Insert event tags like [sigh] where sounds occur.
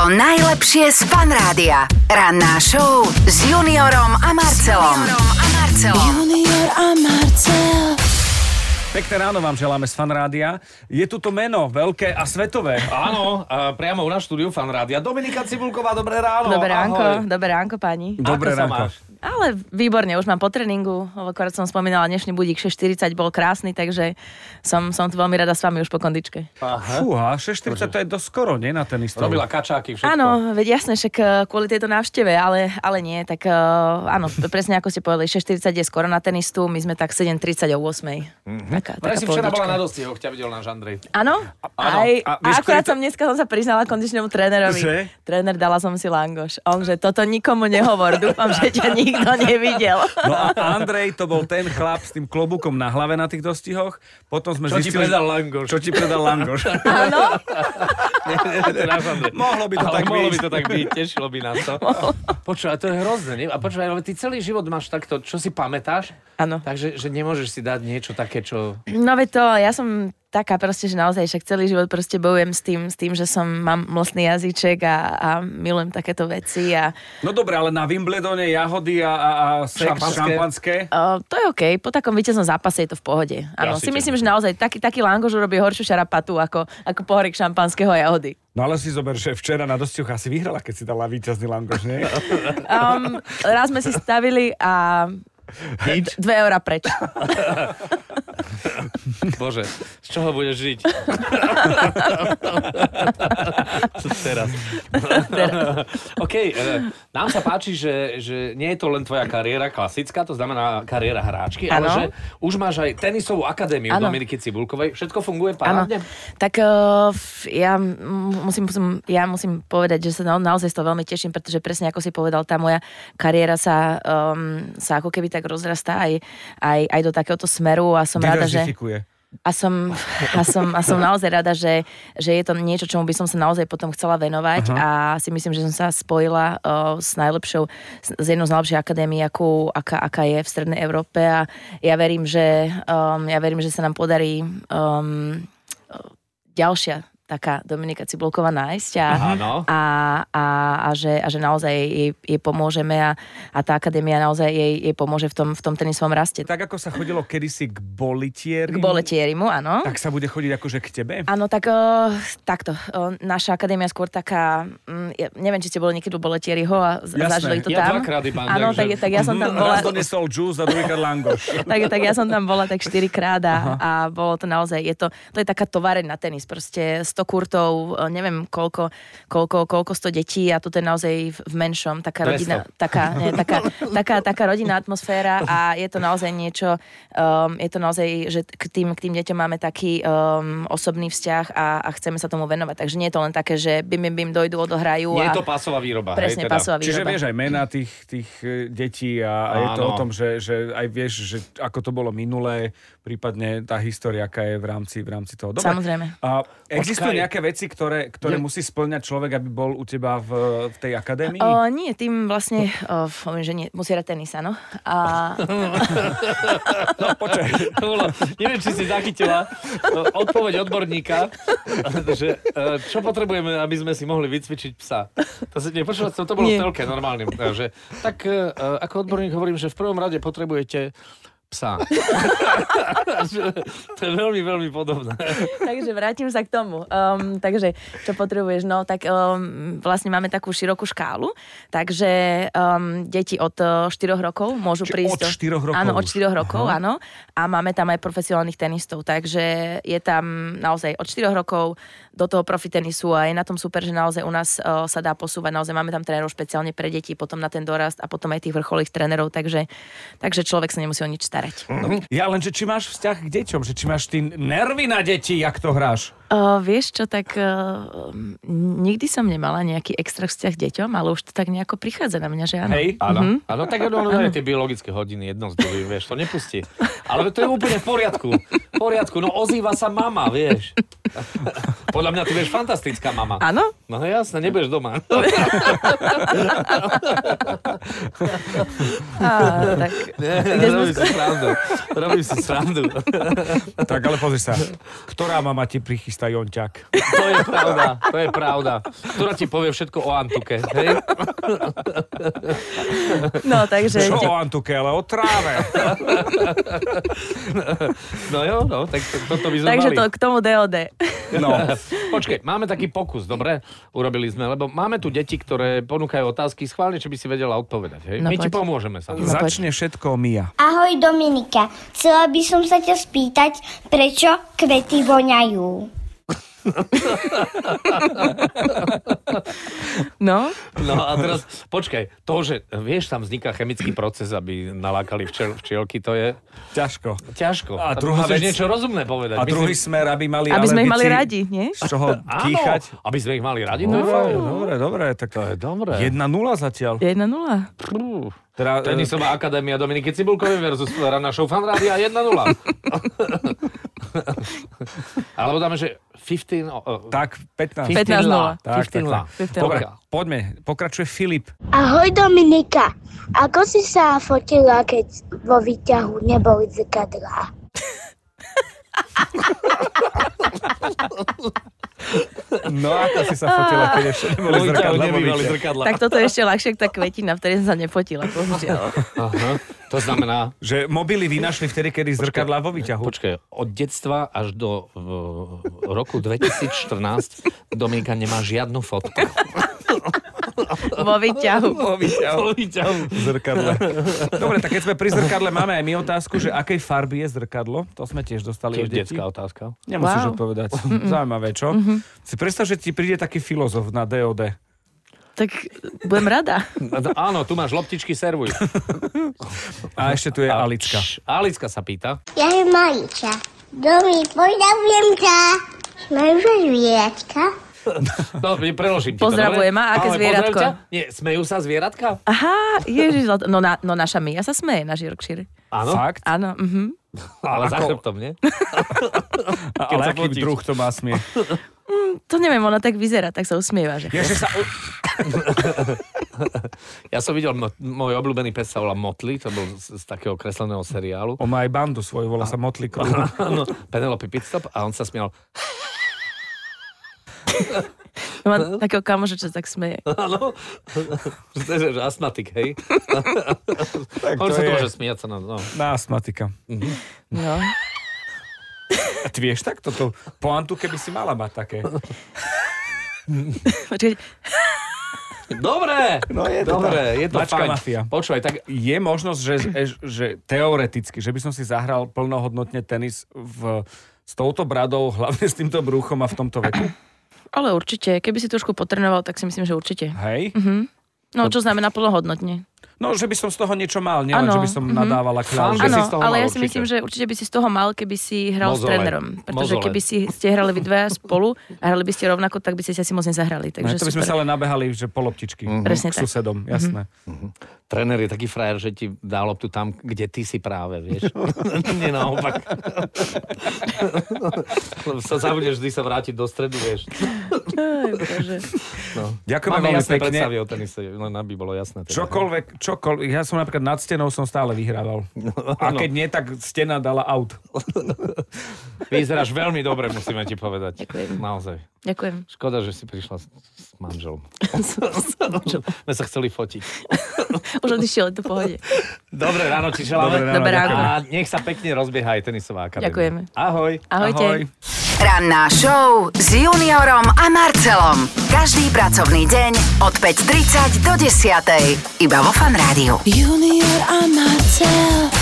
To najlepšie z Fan Rádia. Ranná show s Juniorom a Marcelom. Juniorom a Marcelom. Junior a Marcel. Pekné ráno vám želáme z Fanrádia. Je tu to meno, veľké a svetové. Áno, a priamo u nás štúdiu Fan Rádia. Dominika Cibulková, dobré ráno. Dobré ahoj. ránko, dobré ránko pani. Dobré Ako sa ránko. máš? Ale výborne, už mám po tréningu, akorát som spomínala, dnešný budík 6.40 bol krásny, takže som, som tu veľmi rada s vami už po kondičke. Aha. Fúha, 6.40 to je dosť skoro, nie na tenistov. Robila kačáky, všetko. Áno, veď jasné, však eh, kvôli tejto návšteve, ale, ale nie, tak eh, áno, presne ako ste povedali, 6.40 je skoro na tenistu, my sme tak 7.30 o 8. Taká, Vraj taká si včera bola na dostihoch, ťa videl náš Andrej. Áno, aj, A a, akurát to- som dneska som sa priznala kondičnému trénerovi. Že? Tréner, dala som si langoš. On, že toto nikomu nehovor, dúfam, že ťa nikto nevidel. No a Andrej to bol ten chlap s tým klobúkom na hlave na tých dostihoch. Potom sme Čo ti zistili... predal Langoš? Čo ti predal Langoš. Áno. [laughs] Mohlo by to Ale tak mohlo byť. by to tak byť, tešilo by nás to. Počúvaj, to je hrozné, nie? A počúvaj, ale ty celý život máš takto, čo si pamätáš? áno. Takže že nemôžeš si dať niečo také, čo... No veď to, ja som taká proste, že naozaj však celý život proste bojujem s tým, s tým že som, mám mlsný jazyček a, a milujem takéto veci a No dobre, ale na Wimbledone jahody a, a, a Šampanské. šampanské. uh, to je OK, po takom víťaznom zápase je to v pohode. Áno, si si myslím, že naozaj taký, taký langož urobí horšiu šarapatu ako, ako pohorik šampanského a jahody. No ale si zober, že včera na dostiach asi vyhrala, keď si dala víťazný Langoš, nie? [laughs] Um, raz sme si stavili a Nič? dve eurá preč. [laughs] Bože, z čoho budeš žiť? Teraz. [laughs] OK, e, nám sa páči, že, že nie je to len tvoja kariéra klasická, to znamená kariéra hráčky, ale Áno. že už máš aj tenisovú akadémiu Áno. Dominiky Cibulkovej. Všetko funguje parádne? tak uh, f- ja musím, musím, ja musím povedať, že sa na, naozaj z toho veľmi teším, pretože presne ako si povedal, tá moja kariéra sa, um, sa ako keby tak rozrastá aj, aj, aj do takéhoto smeru a som rada, že... A som, a som, a som naozaj rada, že, že je to niečo, čomu by som sa naozaj potom chcela venovať a si myslím, že som sa spojila uh, s najlepšou, s jednou z najlepších akadémií, akú, aká, aká je v Strednej Európe a ja verím, že, um, ja verím, že sa nám podarí um, ďalšia taká Dominika Cibulková nájsť a, a, a, a, že, a že naozaj jej, jej pomôžeme a, a tá akadémia naozaj jej, jej pomôže v tom, v tom tenisovom raste. Tak ako sa chodilo kedysi k bolitieri, K boletierimu, áno. tak sa bude chodiť akože k tebe? Áno, tak o, takto. O, naša akadémia skôr taká, mm, ja, neviem, či ste boli niekedy u Boletieriho a Jasné. zažili to Ja tam. dvakrát iba, Áno, takže- tak, tak ja som tam bola. Raz donesol juice a druhýkrát Langoš. [laughs] tak, tak ja som tam bola tak 4 krát a, a bolo to naozaj, je to, to je taká tovareň na tenis, proste 100 kurtov, e, neviem koľko, koľko, koľko 100 detí a toto je naozaj v, menšom, taká 200. rodina, taká, nie, taká, taká, taká rodinná atmosféra a je to naozaj niečo, um, je to naozaj, že k tým, k tým deťom máme taký um, osobný vzťah a, a chceme sa tomu venovať, takže nie je to len také, že bim, bim, bim, dojdu, odohrajú Nie a je to pásová výroba. presne hej, teda. pasová Čiže výroba. vieš aj mená tých, tých e, detí a, a je to o tom, že, že aj vieš, že ako to bolo minulé, prípadne tá história, aká je v rámci, v rámci toho. Dobre. Samozrejme. A existujú Počkaj. nejaké veci, ktoré, ktoré Je- musí splňať človek, aby bol u teba v, v tej akadémii? O, nie, tým vlastne, o, poviem, že nie, musí hrať tenis, áno. A, No počkaj. To bolo, neviem, či si zachytila e, odpoveď odborníka, že e, čo potrebujeme, aby sme si mohli vycvičiť psa. To, si, nepočula to bolo Nie. v telke normálnym. Takže, tak e, ako odborník hovorím, že v prvom rade potrebujete psa. [laughs] to je veľmi, veľmi podobné. takže vrátim sa k tomu. Um, takže, čo potrebuješ? No, tak um, vlastne máme takú širokú škálu, takže um, deti od uh, 4 rokov môžu Čiže prísť... od do- 4 rokov Áno, od už. 4 rokov, Aha. áno. A máme tam aj profesionálnych tenistov, takže je tam naozaj od 4 rokov do toho profitenisu a je na tom super, že naozaj u nás uh, sa dá posúvať. Naozaj máme tam trénerov špeciálne pre deti, potom na ten dorast a potom aj tých vrcholých trénerov, takže, takže človek sa nemusí o nič starať. Ja len, že či máš vzťah k deťom, že či máš ty nervy na deti, jak to hráš? Uh, vieš čo, tak uh, nikdy som nemala nejaký extra vzťah k deťom, ale už to tak nejako prichádza na mňa, že áno. Hej? Áno, áno tak ono, je tie biologické hodiny jedno z druhým, vieš, to nepustí. Ale to je úplne v poriadku. V poriadku, no ozýva sa mama, vieš. Podľa mňa ty budeš fantastická mama. Áno? No jasne, nebudeš doma. [laughs] Á, tak Nie, robím si srandu. Robím si srandu. Tak ale pozri sa, ktorá mama ti prichystá tá Jonťak. To je pravda, to je pravda. Ktorá ti povie všetko o Antuke. Hej? No, takže... Čo o Antuke, ale o tráve. No jo, no, tak to, toto by sme Takže mali. to k tomu DOD. No. Počkej, máme taký pokus, dobre? Urobili sme, lebo máme tu deti, ktoré ponúkajú otázky, schválne, či by si vedela odpovedať. Hej? No My ti poď. pomôžeme sa. No, Začne všetko Mia. Ahoj Dominika, chcela by som sa ťa spýtať, prečo kvety voňajú? [laughs] No, No a teraz, počkaj, to, že vieš, tam vzniká chemický proces, aby nalákali včel, včielky, to je Ťažko. ťažko. A druhá vec- niečo rozumné povedať. A druhý smer, aby mali aby sme ich mali radi, nie? Z čoho Áno, kýchať. aby sme ich mali radi, to je Dobre, fajn. dobre, dobre. Tak To je dobré. 1-0 zatiaľ. 1-0. Teda, e, Tenisová akadémia Dominiky Cibulkovej versus Rana Show Fan Rádia 1-0. Alebo dáme, že 15... o, o, tak, 15. 15-0. Tak, tak, 15-0. tak. 15-0. Dobre, poďme. Pokračuje Filip. Ahoj Dominika, ako si sa fotila, keď vo výťahu neboli zrkadlá? [laughs] No, ako si sa fotila, keď ešte neboli zrkadla nebývali zrkadla. Tak toto je ešte ľahšie, tá kvetina, v ktorej som sa nepotila, bohužiaľ. Aha. To znamená, Že mobily vynašli vtedy, kedy zrkadlá vo výťahu. počkaj, od detstva až do uh, roku 2014 Dominika nemá žiadnu fotku. [laughs] [laughs] Vo výťahu. Vo výťahu. Vo výťahu. Zrkadle. [laughs] Dobre, tak keď sme pri zrkadle, máme aj my otázku, že akej farby je zrkadlo. To sme tiež dostali od detí. detská otázka. Nemusíš Wow. odpovedať. Zaujímavé, čo? Si predstav, že ti príde taký filozof na DOD. Tak budem rada. Áno, tu máš loptičky, servuj. A ešte tu je Alicka. Šš, Alicka sa pýta. Ja je Mariča. Domi, pozdravujem ťa. Sa zvieratka? No, preložím ti to, Pozdravujem, dobre? a aké zvieratko? Nie, smejú sa zvieratka? Aha, ježiš, zlato. no, na, no naša Mia sa smeje, náš Yorkshire. Áno, Fakt? Áno, mhm. ale za ako- chrbtom, nie? [laughs] Ale aký fotíš. druh to má smie? To neviem, ona tak vyzerá, tak sa usmieva, že... Ja, sa... [laughs] Ja som videl, mo- môj obľúbený pes sa volá Motly, to bol z, z takého kresleného seriálu. On má aj bandu svoju, volá sa Motley Crue. [laughs] Áno, Penelope Pitstop a on sa smial. Mám takého kamoša, čo tak smeje. Áno, to je že astmatik, hej? Tak On to sa to je môže smiať sa na... No. na astmatika. No. A ty vieš tak toto? Poantu, keby si mala mať také. Počkaj, Dobre, No je to dobre, tak. je to Mačka fajn. mafia. Počúvaj, tak Je možnosť, že, že, že teoreticky, že by som si zahral plnohodnotne tenis v, s touto bradou, hlavne s týmto brúchom a v tomto veku? Ale určite, keby si trošku potrenoval, tak si myslím, že určite. Hej? No, čo znamená plnohodnotne? No, že by som z toho niečo mal, nielen, Áno, že by som mhm. nadával a Fán, kľal. že že- si z toho ale mal ja si určite. myslím, že určite by si z toho mal, keby si hral s Mozole. trénerom. Pretože Mozole. keby si ste hrali vy dvaja spolu a hrali by ste rovnako, tak by ste si asi moc nezahrali. Ne, Takže to by sme sa ale nabehali, že po loptičky. Presne K tak. susedom, jasné. Tréner je taký frajer, že ti dá loptu tam, kde ty si práve, vieš. [laughs] Nie naopak. [laughs] Sa zabudneš vždy sa vrátiť do stredu, vieš. Aj. No. Ďakujem Mám veľmi jasné pekne. predstavy o tenise, len aby bolo jasné. Teda. Čokoľvek, čokoľvek. Ja som napríklad nad stenou som stále vyhrával. A keď nie, tak stena dala out. [laughs] Vyzeráš veľmi dobre, musíme ti povedať. Ďakujem. Naozaj. Ďakujem. Škoda, že si prišla s, s manželom. [laughs] My sa chceli fotiť. [laughs] Už odišiel, je to pohode. Dobre ráno, ti želáme. Dobré ráno, Dobré ráno. A nech sa pekne rozbieha aj tenisová akadémia. Ďakujeme. Ahoj. Ahojte. Ahoj. Ranná show s Juniorom a Marcelom. Každý pracovný deň od 5.30 do 10.00. Iba vo Fan Rádiu. Junior a Marcel.